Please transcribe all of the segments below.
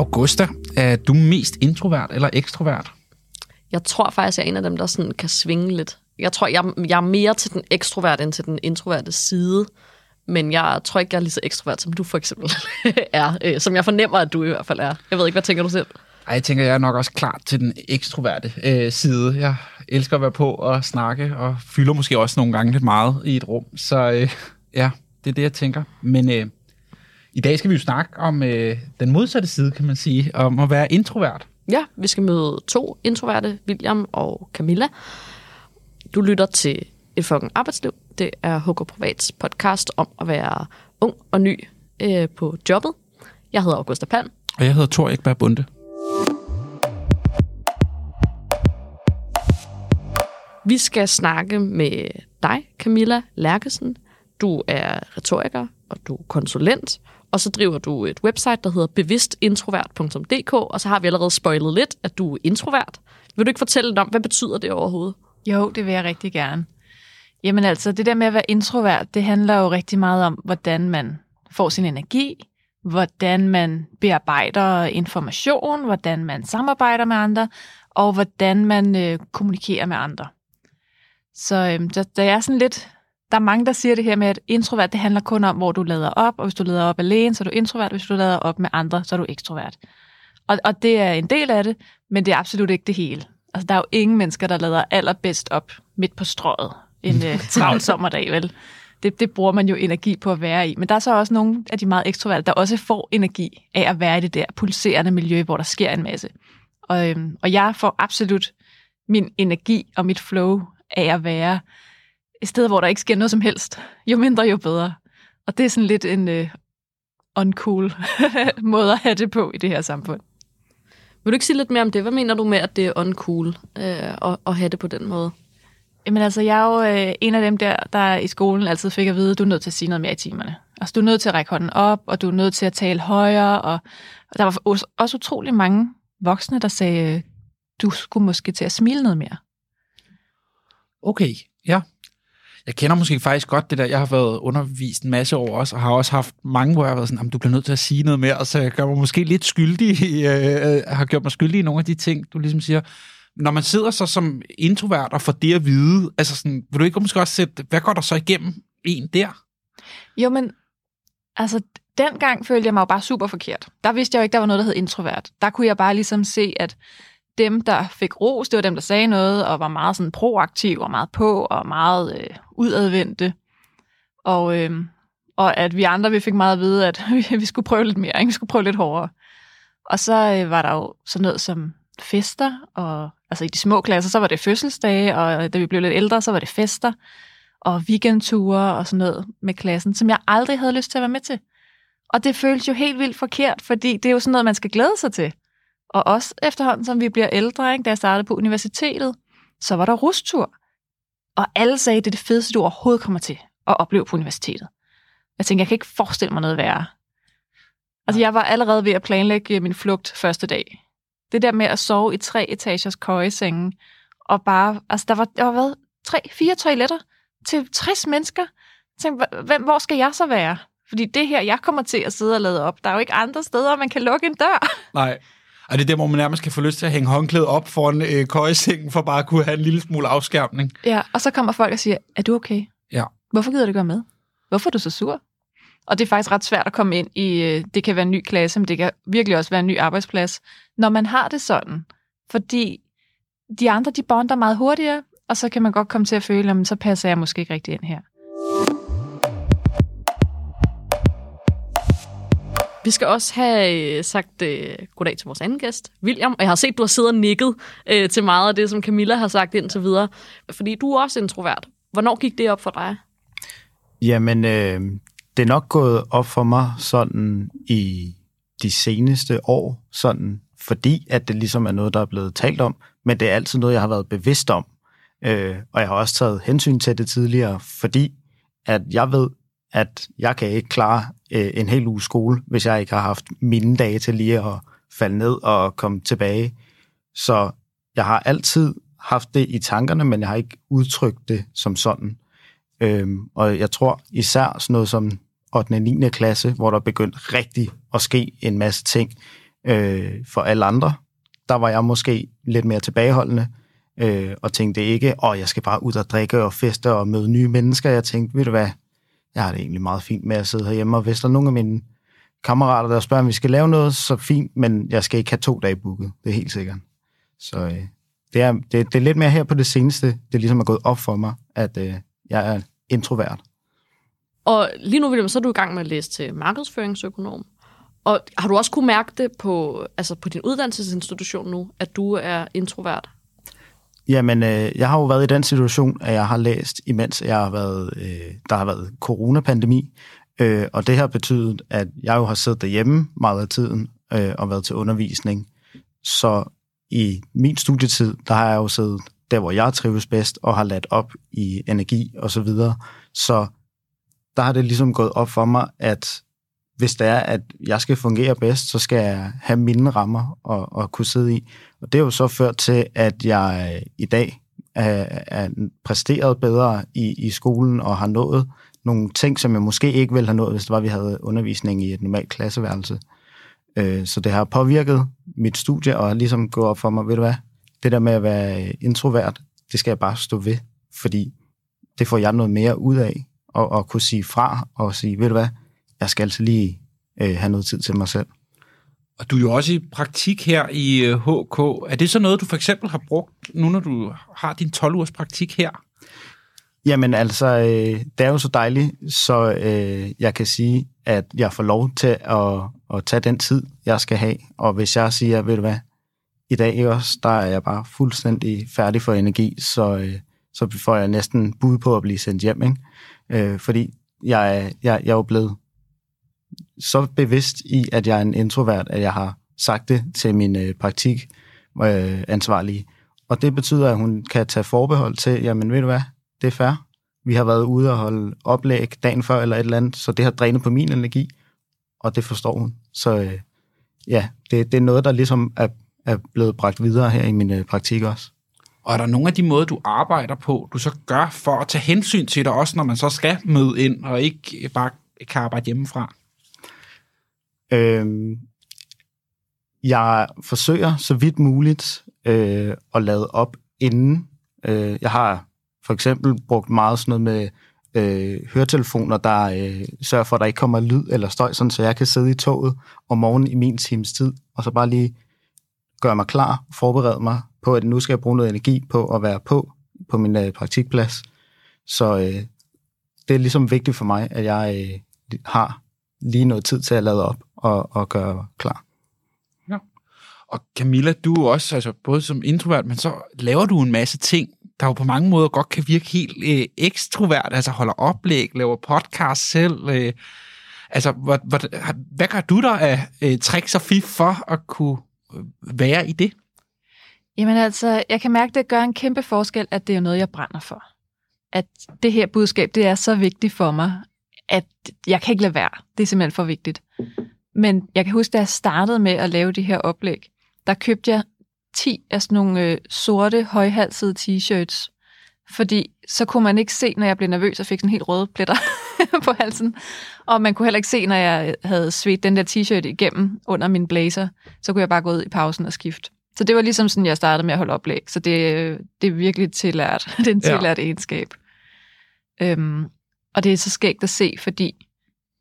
Augusta, er du mest introvert eller ekstrovert? Jeg tror faktisk, jeg er en af dem, der sådan kan svinge lidt. Jeg tror, jeg, jeg er mere til den ekstroverte end til den introverte side. Men jeg tror ikke, jeg er lige så ekstrovert, som du for eksempel er. Øh, som jeg fornemmer, at du i hvert fald er. Jeg ved ikke, hvad tænker du selv? Ej, jeg tænker, jeg er nok også klar til den ekstroverte øh, side. Jeg elsker at være på og snakke, og fylder måske også nogle gange lidt meget i et rum. Så øh, ja, det er det, jeg tænker. Men øh, i dag skal vi jo snakke om øh, den modsatte side, kan man sige, om at være introvert. Ja, vi skal møde to introverte, William og Camilla. Du lytter til Et fucking arbejdsliv. Det er HK Privats podcast om at være ung og ny øh, på jobbet. Jeg hedder Augusta Palm. Og jeg hedder Thor Ekberg Bunde. Vi skal snakke med dig, Camilla Lærkesen. Du er retoriker, og du er konsulent, og så driver du et website, der hedder bevidstintrovert.dk, og så har vi allerede spoilet lidt, at du er introvert. Vil du ikke fortælle lidt om, hvad betyder det overhovedet? Jo, det vil jeg rigtig gerne. Jamen altså, det der med at være introvert, det handler jo rigtig meget om, hvordan man får sin energi, hvordan man bearbejder information, hvordan man samarbejder med andre, og hvordan man øh, kommunikerer med andre. Så øh, der, der er sådan lidt, der er mange, der siger det her med, at introvert, det handler kun om, hvor du lader op, og hvis du lader op alene, så er du introvert, hvis du lader op med andre, så er du ekstrovert. Og, og det er en del af det, men det er absolut ikke det hele. Altså, der er jo ingen mennesker, der lader allerbedst op midt på strøget en uh, travl sommerdag, vel? Det, det bruger man jo energi på at være i. Men der er så også nogle af de meget ekstroverte, der også får energi af at være i det der pulserende miljø, hvor der sker en masse. Og, øhm, og jeg får absolut min energi og mit flow af at være et sted, hvor der ikke sker noget som helst. Jo mindre, jo bedre. Og det er sådan lidt en uh, uncool måde at have det på i det her samfund. Vil du ikke sige lidt mere om det? Hvad mener du med, at det er uncool øh, at, at have det på den måde? Jamen altså, jeg er jo øh, en af dem der, der i skolen altid fik at vide, at du er nødt til at sige noget mere i timerne. Altså, du er nødt til at række hånden op, og du er nødt til at tale højere, og, og der var også, også utrolig mange voksne, der sagde, du skulle måske til at smile noget mere. Okay, ja. Jeg kender måske faktisk godt det der. Jeg har været undervist en masse år også, og har også haft mange, hvor jeg har været sådan, du bliver nødt til at sige noget mere, og så jeg gør mig måske lidt skyldig, øh, øh, har gjort mig skyldig i nogle af de ting, du ligesom siger. Når man sidder så som introvert og får det at vide, altså sådan, vil du ikke måske også sætte, hvad går der så igennem en der? Jo, men altså, dengang følte jeg mig jo bare super forkert. Der vidste jeg jo ikke, der var noget, der hed introvert. Der kunne jeg bare ligesom se, at dem, der fik ros, det var dem, der sagde noget, og var meget sådan proaktiv, og meget på, og meget øh, udadvendte. Og, øh, og at vi andre, vi fik meget at vide, at vi skulle prøve lidt mere, ikke? vi skulle prøve lidt hårdere. Og så øh, var der jo sådan noget som fester, og altså i de små klasser, så var det fødselsdage, og øh, da vi blev lidt ældre, så var det fester, og weekendture og sådan noget med klassen, som jeg aldrig havde lyst til at være med til. Og det føles jo helt vildt forkert, fordi det er jo sådan noget, man skal glæde sig til. Og også efterhånden, som vi bliver ældre, ikke? da jeg startede på universitetet, så var der rustur. Og alle sagde, at det er det fedeste, du overhovedet kommer til at opleve på universitetet. Jeg tænkte, jeg kan ikke forestille mig noget værre. Altså, jeg var allerede ved at planlægge min flugt første dag. Det der med at sove i tre etagers køjesenge, og bare, altså der var, der var været tre, fire toiletter til 60 mennesker. Jeg tænkte, hvem, hvor skal jeg så være? Fordi det her, jeg kommer til at sidde og lade op. Der er jo ikke andre steder, man kan lukke en dør. Nej. Og det er der, hvor man nærmest kan få lyst til at hænge håndklædet op foran øh, køjesengen, for bare at kunne have en lille smule afskærmning. Ja, og så kommer folk og siger, er du okay? Ja. Hvorfor gider du gøre med? Hvorfor er du så sur? Og det er faktisk ret svært at komme ind i, øh, det kan være en ny klasse, men det kan virkelig også være en ny arbejdsplads, når man har det sådan. Fordi de andre, de bonder meget hurtigere, og så kan man godt komme til at føle, at så passer jeg måske ikke rigtig ind her. Vi skal også have øh, sagt øh, goddag til vores anden gæst, William. Og jeg har set, du har siddet og nikket øh, til meget af det, som Camilla har sagt indtil videre. Fordi du er også introvert. Hvornår gik det op for dig? Jamen, øh, det er nok gået op for mig sådan i de seneste år, sådan fordi at det ligesom er noget, der er blevet talt om, men det er altid noget, jeg har været bevidst om. Øh, og jeg har også taget hensyn til det tidligere, fordi at jeg ved, at jeg kan ikke klare øh, en hel uge skole, hvis jeg ikke har haft mine dage til lige at falde ned og komme tilbage. Så jeg har altid haft det i tankerne, men jeg har ikke udtrykt det som sådan. Øhm, og jeg tror især sådan noget som 8. og 9. klasse, hvor der begyndte rigtig at ske en masse ting, Øh, for alle andre, der var jeg måske lidt mere tilbageholdende, øh, og tænkte ikke, åh, jeg skal bare ud og drikke og feste og møde nye mennesker. Jeg tænkte, ved du hvad, jeg har det egentlig meget fint med at sidde herhjemme, og hvis der er nogle af mine kammerater, der spørger, om vi skal lave noget, så fint, men jeg skal ikke have to dage booket, det er helt sikkert. Så øh, det, er, det, det er lidt mere her på det seneste, det ligesom er gået op for mig, at øh, jeg er introvert. Og lige nu, William, så er du i gang med at læse til markedsføringsøkonom. Og har du også kunne mærke det på, altså på din uddannelsesinstitution nu, at du er introvert? Jamen, øh, jeg har jo været i den situation, at jeg har læst, imens jeg har været, øh, der har været coronapandemi, øh, og det har betydet, at jeg jo har siddet derhjemme meget af tiden øh, og været til undervisning. Så i min studietid, der har jeg jo siddet der, hvor jeg trives bedst, og har ladt op i energi og så videre. Så der har det ligesom gået op for mig, at hvis det er, at jeg skal fungere bedst, så skal jeg have mine rammer og, og kunne sidde i. Og det er jo så ført til, at jeg i dag er, er præsteret bedre i, i skolen og har nået nogle ting, som jeg måske ikke ville have nået, hvis det var, at vi havde undervisning i et normalt klasseværelse. Øh, så det har påvirket mit studie, og ligesom gået op for mig, ved du hvad, det der med at være introvert, det skal jeg bare stå ved, fordi det får jeg noget mere ud af, og, og kunne sige fra, og sige, ved du hvad, jeg skal altså lige øh, have noget tid til mig selv. Og du er jo også i praktik her i øh, HK. Er det så noget, du for eksempel har brugt, nu når du har din 12-ugers praktik her? Jamen altså, øh, det er jo så dejligt, så øh, jeg kan sige, at jeg får lov til at, at tage den tid, jeg skal have. Og hvis jeg siger, ved du hvad, i dag også, der er jeg bare fuldstændig færdig for energi, så, øh, så får jeg næsten bud på at blive sendt hjem. Ikke? Øh, fordi jeg, jeg, jeg er jo blevet så bevidst i, at jeg er en introvert, at jeg har sagt det til min øh, praktikansvarlige. Øh, og det betyder, at hun kan tage forbehold til, jamen ved du hvad, det er fair. Vi har været ude og holde oplæg dagen før eller et eller andet, så det har drænet på min energi, og det forstår hun. Så øh, ja, det, det er noget, der ligesom er, er blevet bragt videre her i min øh, praktik også. Og er der nogle af de måder, du arbejder på, du så gør for at tage hensyn til dig, også når man så skal møde ind, og ikke bare kan arbejde hjemmefra? Øhm, jeg forsøger så vidt muligt øh, at lade op inden. Øh, jeg har for eksempel brugt meget sådan noget med øh, høretelefoner, der øh, sørger for, at der ikke kommer lyd eller støj, sådan, så jeg kan sidde i toget om morgenen i min times tid, og så bare lige gøre mig klar, forberede mig på, at nu skal jeg bruge noget energi på at være på på min øh, praktikplads. Så øh, det er ligesom vigtigt for mig, at jeg øh, har lige noget tid til at lade op og, og gøre klar. Ja. Og Camilla, du er også, altså både som introvert, men så laver du en masse ting, der jo på mange måder godt kan virke helt øh, ekstrovert, altså holder oplæg, laver podcast selv. Øh, altså, hvad, hvad, hvad gør du der af øh, tricks og fif for at kunne øh, være i det? Jamen altså, jeg kan mærke, at det gør en kæmpe forskel, at det er noget, jeg brænder for. At det her budskab, det er så vigtigt for mig, at jeg kan ikke lade være. Det er simpelthen for vigtigt. Men jeg kan huske, da jeg startede med at lave de her oplæg, der købte jeg 10 af sådan nogle øh, sorte, højhalsede t-shirts. Fordi så kunne man ikke se, når jeg blev nervøs og fik sådan helt røde pletter på halsen. Og man kunne heller ikke se, når jeg havde svedt den der t-shirt igennem under min blazer. Så kunne jeg bare gå ud i pausen og skifte. Så det var ligesom sådan, jeg startede med at holde oplæg. Så det, det er virkelig tillært. det er en tillært ja. egenskab. Øhm, og det er så skægt at se, fordi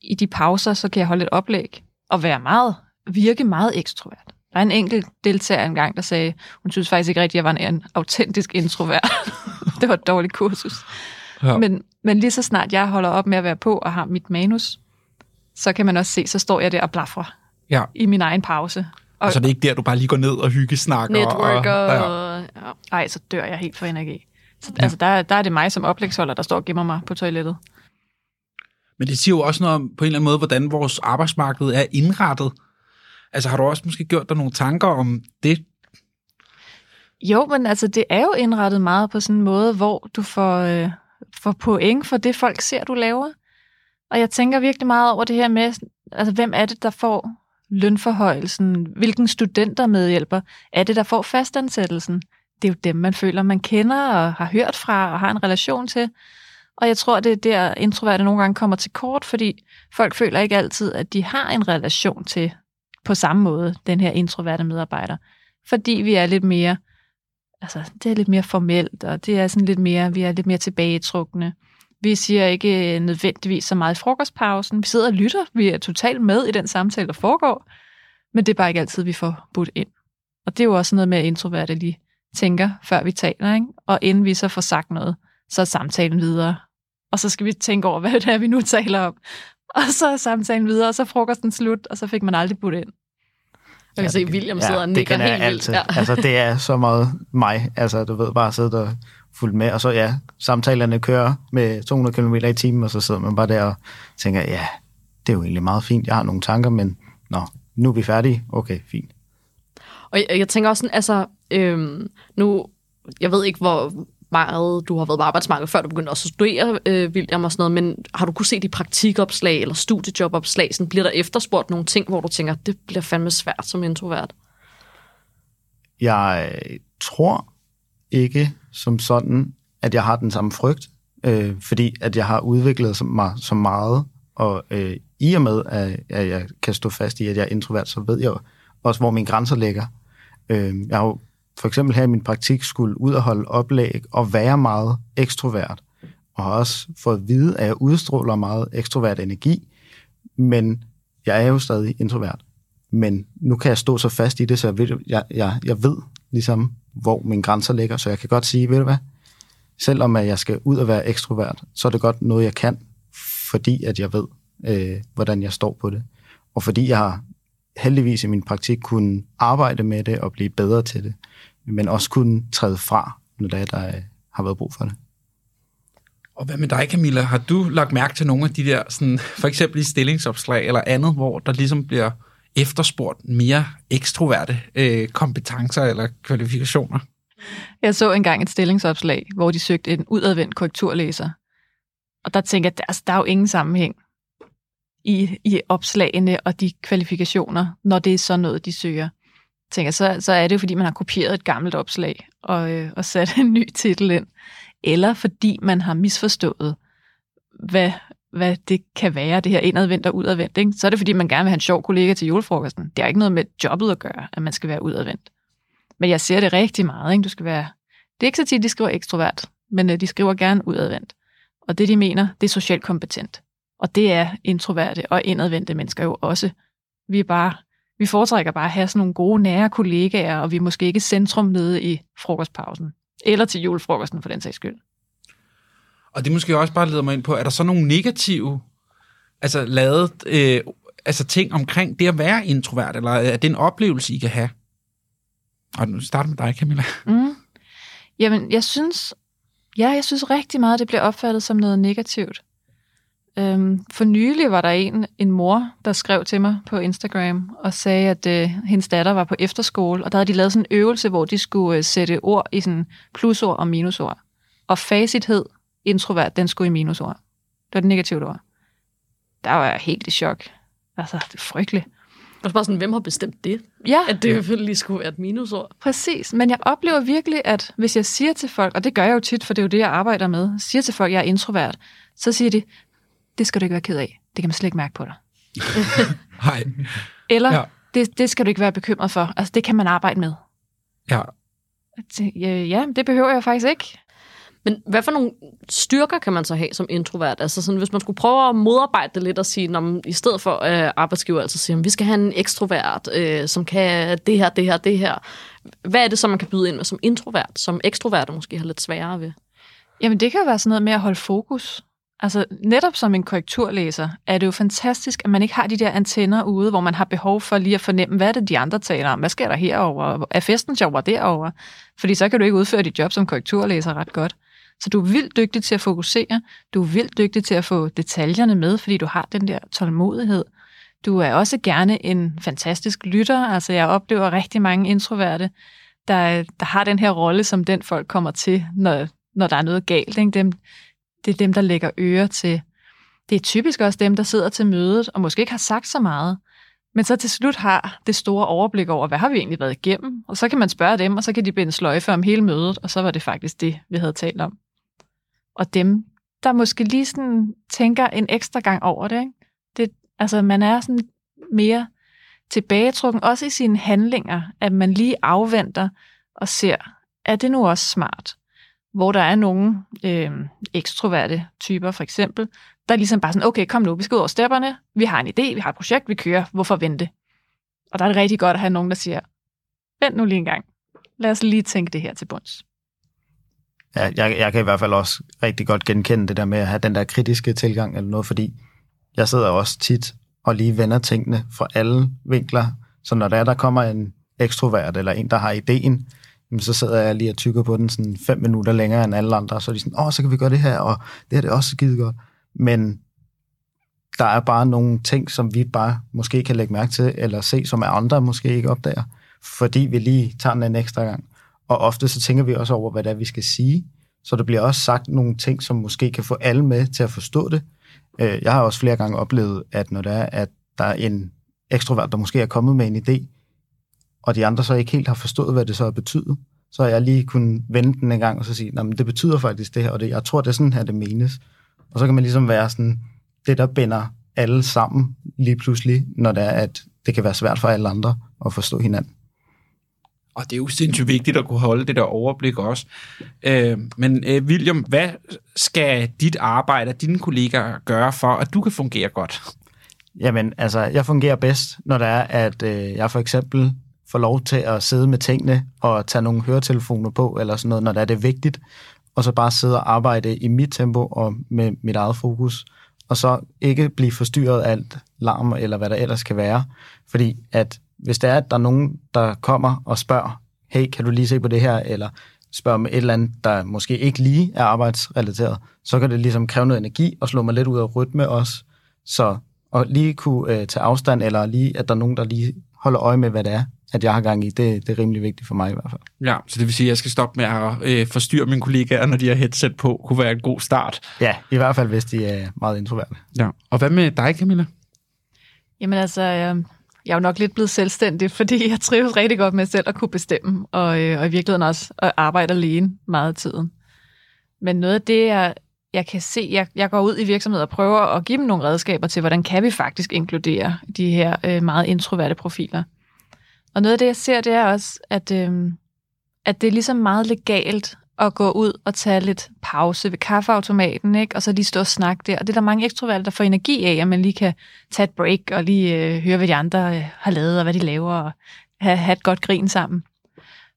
i de pauser, så kan jeg holde et oplæg og være meget, virke meget ekstrovert. Der er en enkelt deltager engang, der sagde, hun synes faktisk ikke rigtigt, at jeg var en, en autentisk introvert. det var et dårligt kursus. Ja. Men, men lige så snart jeg holder op med at være på og har mit manus, så kan man også se, så står jeg der og blaffer ja. i min egen pause. Og, altså det er ikke der, du bare lige går ned og hyggesnakker? Networker. Og, ja. ja. Ej, så dør jeg helt for energi. Så, ja. Altså der, der er det mig som oplægsholder, der står og gemmer mig på toilettet. Men det siger jo også noget om, på en eller anden måde, hvordan vores arbejdsmarked er indrettet. Altså har du også måske gjort dig nogle tanker om det? Jo, men altså det er jo indrettet meget på sådan en måde, hvor du får, øh, får point for det, folk ser, du laver. Og jeg tænker virkelig meget over det her med, altså hvem er det, der får lønforhøjelsen? Hvilken studenter medhjælper? Er det, der får fastansættelsen? Det er jo dem, man føler, man kender og har hørt fra og har en relation til. Og jeg tror, det er der, introverte nogle gange kommer til kort, fordi folk føler ikke altid, at de har en relation til på samme måde, den her introverte medarbejder. Fordi vi er lidt mere, altså det er lidt mere formelt, og det er sådan lidt mere, vi er lidt mere tilbagetrukne. Vi siger ikke øh, nødvendigvis så meget i frokostpausen. Vi sidder og lytter. Vi er totalt med i den samtale, der foregår. Men det er bare ikke altid, vi får budt ind. Og det er jo også noget med, at introverte lige tænker, før vi taler. Ikke? Og inden vi så får sagt noget, så er samtalen videre. Og så skal vi tænke over, hvad det er, vi nu taler om. Og så er samtalen videre, og så er frokosten slut, og så fik man aldrig budt ind. Jeg kan se, at William sidder og nikker det helt jeg vildt. altid. Ja. Altså, det er så meget mig. Altså, du ved, bare sidde og fuldt med, og så ja, samtalerne kører med 200 km i timen, og så sidder man bare der og tænker, ja, det er jo egentlig meget fint, jeg har nogle tanker, men nå, nu er vi færdige, okay, fint. Og jeg, jeg tænker også sådan, altså, øhm, nu, jeg ved ikke, hvor meget du har været på arbejdsmarkedet, før du begyndte også at studere, øh, William, og sådan noget, men har du kunne se de praktikopslag eller studiejobopslag, sådan bliver der efterspurgt nogle ting, hvor du tænker, det bliver fandme svært som introvert? Jeg øh, tror ikke som sådan, at jeg har den samme frygt, øh, fordi at jeg har udviklet mig så meget, og øh, i og med, at, at jeg kan stå fast i, at jeg er introvert, så ved jeg også, hvor mine grænser ligger. Øh, jeg har jo for eksempel her i min praktik skulle ud og holde oplæg og være meget ekstrovert, og har også fået at vide, at jeg udstråler meget ekstrovert energi, men jeg er jo stadig introvert. Men nu kan jeg stå så fast i det, så jeg ved, jeg, jeg, jeg ved ligesom, hvor mine grænser ligger, så jeg kan godt sige, ved du hvad, selvom at jeg skal ud og være ekstrovert, så er det godt noget, jeg kan, fordi at jeg ved, øh, hvordan jeg står på det. Og fordi jeg har heldigvis i min praktik kunne arbejde med det og blive bedre til det, men også kunne træde fra, når der, der øh, har været brug for det. Og hvad med dig, Camilla? Har du lagt mærke til nogle af de der, sådan, for eksempel i stillingsopslag eller andet, hvor der ligesom bliver efterspurgt mere ekstroverte øh, kompetencer eller kvalifikationer? Jeg så engang et stillingsopslag, hvor de søgte en udadvendt korrekturlæser. Og der tænker jeg, der, altså, der er jo ingen sammenhæng i, i opslagene og de kvalifikationer, når det er sådan noget, de søger. Tænker, så, så er det jo, fordi man har kopieret et gammelt opslag og, øh, og sat en ny titel ind. Eller fordi man har misforstået, hvad, hvad det kan være, det her indadvendt og udadvendt. Ikke? Så er det, fordi man gerne vil have en sjov kollega til julefrokosten. Det har ikke noget med jobbet at gøre, at man skal være udadvendt. Men jeg ser det rigtig meget. Ikke? Du skal være... Det er ikke så tit, de skriver ekstrovert, men øh, de skriver gerne udadvendt. Og det, de mener, det er socialt kompetent. Og det er introverte og indadvendte mennesker jo også. Vi er bare vi foretrækker bare at have sådan nogle gode, nære kollegaer, og vi er måske ikke centrum nede i frokostpausen. Eller til julefrokosten, for den sags skyld. Og det måske også bare leder mig ind på, er der så nogle negative, altså lavet, øh, altså ting omkring det at være introvert, eller er det en oplevelse, I kan have? Og nu starter med dig, Camilla. Mm. Jamen, jeg synes, ja, jeg synes rigtig meget, det bliver opfattet som noget negativt. Øhm, for nylig var der en, en mor, der skrev til mig på Instagram og sagde, at øh, hendes datter var på efterskole, og der havde de lavet sådan en øvelse, hvor de skulle øh, sætte ord i sådan plusord og minusord. Og facit hed introvert, den skulle i minusord. Det var det negative ord. Der var jeg helt i chok. Altså, det er frygteligt. Og så bare sådan, hvem har bestemt det? Ja, At det selvfølgelig skulle være et minusord. præcis. Men jeg oplever virkelig, at hvis jeg siger til folk, og det gør jeg jo tit, for det er jo det, jeg arbejder med, siger til folk, at jeg er introvert, så siger de, det skal du ikke være ked af. Det kan man slet ikke mærke på dig. Hej. Eller, Ja. det, det skal du ikke være bekymret for. Altså, det kan man arbejde med. Ja, Ja, ja, det behøver jeg faktisk ikke. Men hvad for nogle styrker kan man så have som introvert? Altså sådan, hvis man skulle prøve at modarbejde det lidt og sige, når man, i stedet for øh, arbejdsgiver altså siger, at vi skal have en ekstrovert, øh, som kan det her, det her, det her. Hvad er det så, man kan byde ind med som introvert, som ekstrovert måske har lidt sværere ved? Jamen, det kan jo være sådan noget med at holde fokus. Altså, netop som en korrekturlæser er det jo fantastisk, at man ikke har de der antenner ude, hvor man har behov for lige at fornemme, hvad er det, de andre taler om? Hvad sker der herover? Er festen sjovere derover? Fordi så kan du ikke udføre dit job som korrekturlæser ret godt. Så du er vildt dygtig til at fokusere. Du er vildt dygtig til at få detaljerne med, fordi du har den der tålmodighed. Du er også gerne en fantastisk lytter. Altså, jeg oplever rigtig mange introverte, der, der har den her rolle, som den folk kommer til, når, når der er noget galt. Ikke? Dem, det er dem, der lægger øre til. Det er typisk også dem, der sidder til mødet, og måske ikke har sagt så meget, men så til slut har det store overblik over, hvad har vi egentlig været igennem? Og så kan man spørge dem, og så kan de binde sløjfe om hele mødet, og så var det faktisk det, vi havde talt om. Og dem, der måske lige sådan tænker en ekstra gang over det, ikke? det altså man er sådan mere tilbagetrukken, også i sine handlinger, at man lige afventer og ser, er det nu også smart? Hvor der er nogle øh, ekstroverte typer, for eksempel, der er ligesom bare sådan, okay, kom nu, vi skal ud over stepperne, vi har en idé, vi har et projekt, vi kører, hvorfor vente? Og der er det rigtig godt at have nogen, der siger, vent nu lige en gang, lad os lige tænke det her til bunds. Ja, jeg, jeg kan i hvert fald også rigtig godt genkende det der med at have den der kritiske tilgang eller noget, fordi jeg sidder også tit og lige vender tingene fra alle vinkler. Så når der, er, der kommer en ekstrovert eller en, der har ideen, så sidder jeg lige og tykker på den sådan fem minutter længere end alle andre, og så er de sådan, åh, så kan vi gøre det her, og det her det er også skide godt. Men der er bare nogle ting, som vi bare måske kan lægge mærke til, eller se, som er andre måske ikke opdager, fordi vi lige tager den en ekstra gang. Og ofte så tænker vi også over, hvad det er, vi skal sige. Så der bliver også sagt nogle ting, som måske kan få alle med til at forstå det. Øh, jeg har også flere gange oplevet, at når der er, at der er en ekstrovert, der måske er kommet med en idé, og de andre så ikke helt har forstået, hvad det så har betydet, så har jeg lige kunnet vende den en gang og så sige, men det betyder faktisk det her, og det, jeg tror, det er sådan her, det menes. Og så kan man ligesom være sådan, det der binder alle sammen lige pludselig, når det er, at det kan være svært for alle andre at forstå hinanden. Og det er jo sindssygt vigtigt at kunne holde det der overblik også. Øh, men øh, William, hvad skal dit arbejde og dine kollegaer gøre for, at du kan fungere godt? Jamen, altså, jeg fungerer bedst, når det er, at øh, jeg for eksempel få lov til at sidde med tingene og tage nogle høretelefoner på, eller sådan noget, når det er det vigtigt, og så bare sidde og arbejde i mit tempo og med mit eget fokus, og så ikke blive forstyrret af alt larm, eller hvad der ellers kan være. Fordi at hvis det er, at der er nogen, der kommer og spørger, hey, kan du lige se på det her, eller spørger om et eller andet, der måske ikke lige er arbejdsrelateret, så kan det ligesom kræve noget energi og slå mig lidt ud af rytme også. Så at lige kunne øh, tage afstand, eller lige, at der er nogen, der lige holder øje med, hvad det er, at jeg har gang i, det, det er rimelig vigtigt for mig i hvert fald. Ja, så det vil sige, at jeg skal stoppe med at øh, forstyrre mine kollegaer, når de har headset på, kunne være en god start. Ja, i hvert fald, hvis de er meget introverte. Ja, og hvad med dig, Camilla? Jamen altså, øh, jeg er jo nok lidt blevet selvstændig, fordi jeg trives rigtig godt med selv at kunne bestemme, og, øh, og i virkeligheden også at arbejde alene meget af tiden. Men noget af det, jeg, jeg kan se, jeg, jeg går ud i virksomheder og prøver at give dem nogle redskaber til, hvordan kan vi faktisk inkludere de her øh, meget introverte profiler. Og noget af det, jeg ser, det er også, at, øh, at det er ligesom meget legalt at gå ud og tage lidt pause ved kaffeautomaten, ikke? og så lige stå og snakke der. Og det er der mange ekstroverte, der får energi af, at man lige kan tage et break og lige øh, høre, hvad de andre øh, har lavet, og hvad de laver, og have, have et godt grin sammen.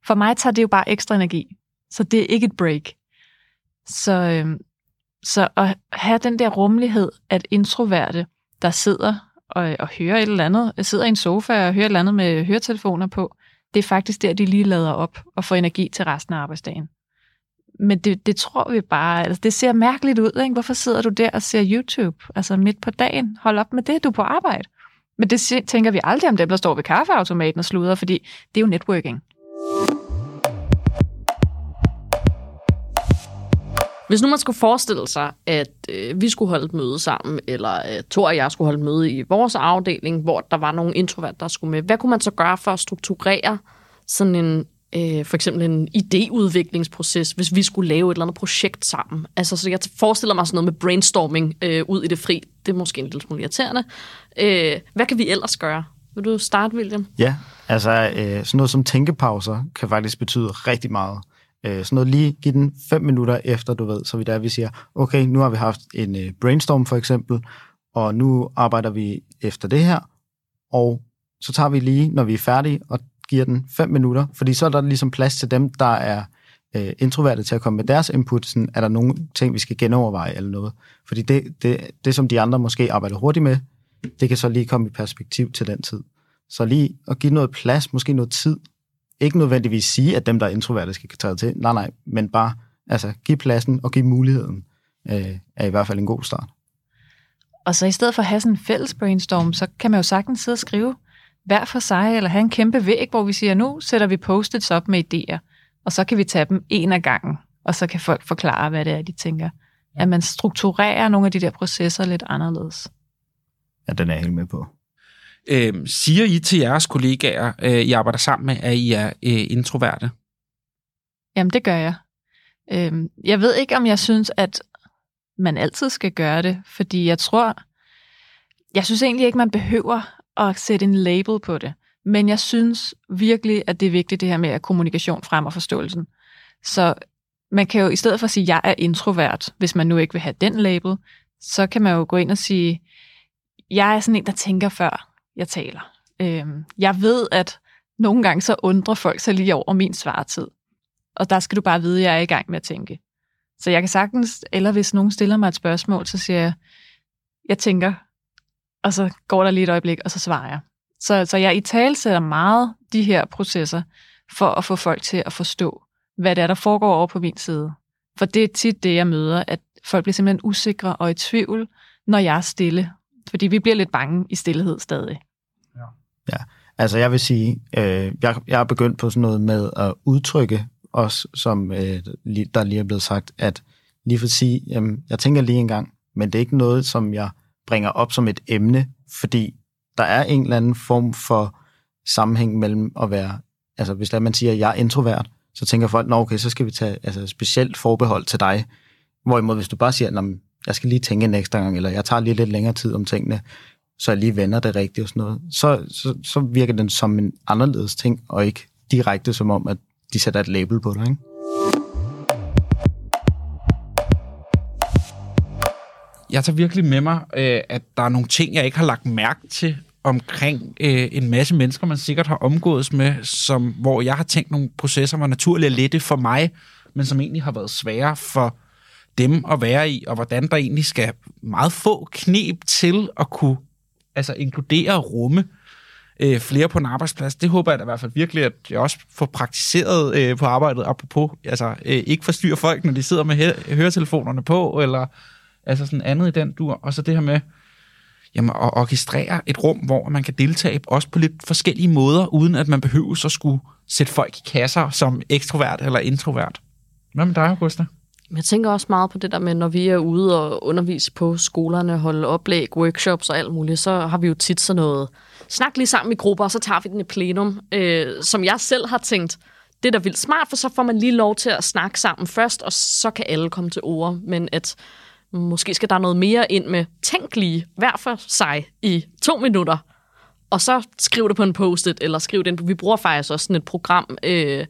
For mig tager det jo bare ekstra energi, så det er ikke et break. Så, øh, så at have den der rummelighed, at introverte, der sidder og, og hører et eller andet, sidder i en sofa og hører et eller andet med høretelefoner på, det er faktisk der, de lige lader op og får energi til resten af arbejdsdagen men det, det tror vi bare, altså det ser mærkeligt ud, ikke? Hvorfor sidder du der og ser YouTube, altså midt på dagen? Hold op med det, du er på arbejde. Men det tænker vi aldrig om dem, der står ved kaffeautomaten og sluder, fordi det er jo networking. Hvis nu man skulle forestille sig, at øh, vi skulle holde et møde sammen, eller øh, Thor og jeg skulle holde et møde i vores afdeling, hvor der var nogle introvert, der skulle med, hvad kunne man så gøre for at strukturere sådan en øh, for eksempel en idéudviklingsproces, hvis vi skulle lave et eller andet projekt sammen. Altså, så jeg forestiller mig sådan noget med brainstorming øh, ud i det fri. Det er måske en lille smule irriterende. Øh, hvad kan vi ellers gøre? Vil du starte, William? Ja, altså øh, sådan noget som tænkepauser kan faktisk betyde rigtig meget. Øh, sådan noget lige give den fem minutter efter, du ved, så vi der vi siger, okay, nu har vi haft en øh, brainstorm for eksempel, og nu arbejder vi efter det her, og så tager vi lige, når vi er færdige, og giver den fem minutter, fordi så er der ligesom plads til dem, der er øh, introverte til at komme med deres input. Sådan, er der nogle ting, vi skal genoverveje eller noget? Fordi det, det, det, som de andre måske arbejder hurtigt med, det kan så lige komme i perspektiv til den tid. Så lige at give noget plads, måske noget tid. Ikke nødvendigvis sige, at dem, der er introverte, skal tage til. Nej, nej, men bare altså, give pladsen og give muligheden, øh, er i hvert fald en god start. Og så i stedet for at have sådan en fælles brainstorm, så kan man jo sagtens sidde og skrive, hver for sig, eller have en kæmpe væg, hvor vi siger, nu sætter vi post-its op med idéer, og så kan vi tage dem en af gangen, og så kan folk forklare, hvad det er, de tænker. At man strukturerer nogle af de der processer lidt anderledes. Ja, den er jeg helt med på. Øh, siger I til jeres kollegaer, øh, I arbejder sammen med, at I er øh, introverte? Jamen, det gør jeg. Øh, jeg ved ikke, om jeg synes, at man altid skal gøre det, fordi jeg tror, jeg synes egentlig ikke, man behøver at sætte en label på det. Men jeg synes virkelig, at det er vigtigt det her med, at kommunikation fremmer forståelsen. Så man kan jo i stedet for at sige, at jeg er introvert, hvis man nu ikke vil have den label, så kan man jo gå ind og sige, jeg er sådan en, der tænker før jeg taler. Øhm, jeg ved, at nogle gange så undrer folk sig lige over min svartid. Og der skal du bare vide, at jeg er i gang med at tænke. Så jeg kan sagtens, eller hvis nogen stiller mig et spørgsmål, så siger jeg, jeg tænker, og så går der lige et øjeblik, og så svarer jeg. Så, så jeg i tale sætter meget de her processer, for at få folk til at forstå, hvad det er, der foregår over på min side. For det er tit det, jeg møder, at folk bliver simpelthen usikre og i tvivl, når jeg er stille. Fordi vi bliver lidt bange i stillhed stadig. Ja, ja. altså jeg vil sige, øh, jeg, jeg er begyndt på sådan noget med at udtrykke os, som øh, der lige er blevet sagt, at lige for at sige, jamen, jeg tænker lige en gang, men det er ikke noget, som jeg bringer op som et emne, fordi der er en eller anden form for sammenhæng mellem at være, altså hvis man siger, at jeg er introvert, så tænker folk, nå okay, så skal vi tage altså, specielt forbehold til dig. Hvorimod hvis du bare siger, jeg skal lige tænke en ekstra gang, eller jeg tager lige lidt længere tid om tingene, så jeg lige vender det rigtigt og sådan noget, så, så, så virker den som en anderledes ting, og ikke direkte som om, at de sætter et label på dig, ikke? Jeg tager virkelig med mig, øh, at der er nogle ting, jeg ikke har lagt mærke til omkring øh, en masse mennesker, man sikkert har omgået med, som, hvor jeg har tænkt nogle processer, var naturligt lette for mig, men som egentlig har været svære for dem at være i, og hvordan der egentlig skal meget få knep til at kunne altså inkludere og rumme øh, flere på en arbejdsplads. Det håber jeg da i hvert fald virkelig, at jeg også får praktiseret øh, på arbejdet, apropos altså øh, ikke forstyrre folk, når de sidder med hø- høretelefonerne på, eller altså sådan andet i den dur. Og så det her med, jamen, at orkestrere et rum, hvor man kan deltage også på lidt forskellige måder, uden at man behøver så skulle sætte folk i kasser som ekstrovert eller introvert. Hvad med dig, Augusta? Men Jeg tænker også meget på det der med, når vi er ude og undervise på skolerne, holde oplæg, workshops og alt muligt, så har vi jo tit sådan noget, snak lige sammen i grupper, og så tager vi den i plenum, øh, som jeg selv har tænkt, det er da vildt smart, for så får man lige lov til at snakke sammen først, og så kan alle komme til ord, men at Måske skal der noget mere ind med, tænk lige hver for sig i to minutter, og så skriv det på en post-it, eller skriv det ind. Vi bruger faktisk også sådan et program, øh,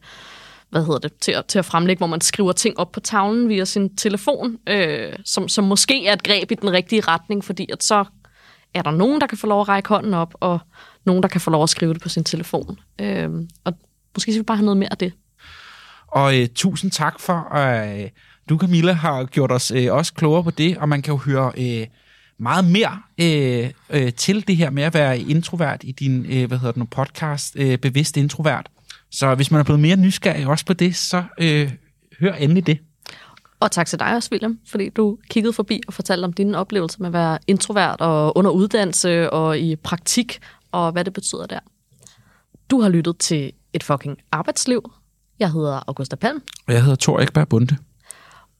hvad hedder det, til at, til at fremlægge, hvor man skriver ting op på tavlen via sin telefon, øh, som, som måske er et greb i den rigtige retning, fordi at så er der nogen, der kan få lov at række hånden op, og nogen, der kan få lov at skrive det på sin telefon. Øh, og måske skal vi bare have noget mere af det. Og øh, tusind tak for øh, du, Camilla, har gjort os øh, også klogere på det, og man kan jo høre øh, meget mere øh, øh, til det her med at være introvert i din øh, hvad hedder det nu, podcast, øh, Bevidst Introvert. Så hvis man er blevet mere nysgerrig også på det, så øh, hør endelig det. Og tak til dig også, William, fordi du kiggede forbi og fortalte om dine oplevelser med at være introvert og under uddannelse og i praktik, og hvad det betyder der. Du har lyttet til Et fucking arbejdsliv. Jeg hedder Augusta Palm. Og jeg hedder Thor Ekberg Bunde.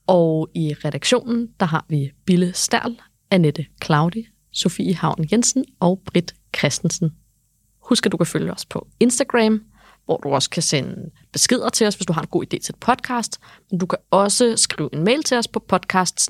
Og i redaktionen, der har vi Bille Stærl, Annette Claudi, Sofie Havn Jensen og Britt Christensen. Husk, at du kan følge os på Instagram, hvor du også kan sende beskeder til os, hvis du har en god idé til et podcast. Men du kan også skrive en mail til os på podcast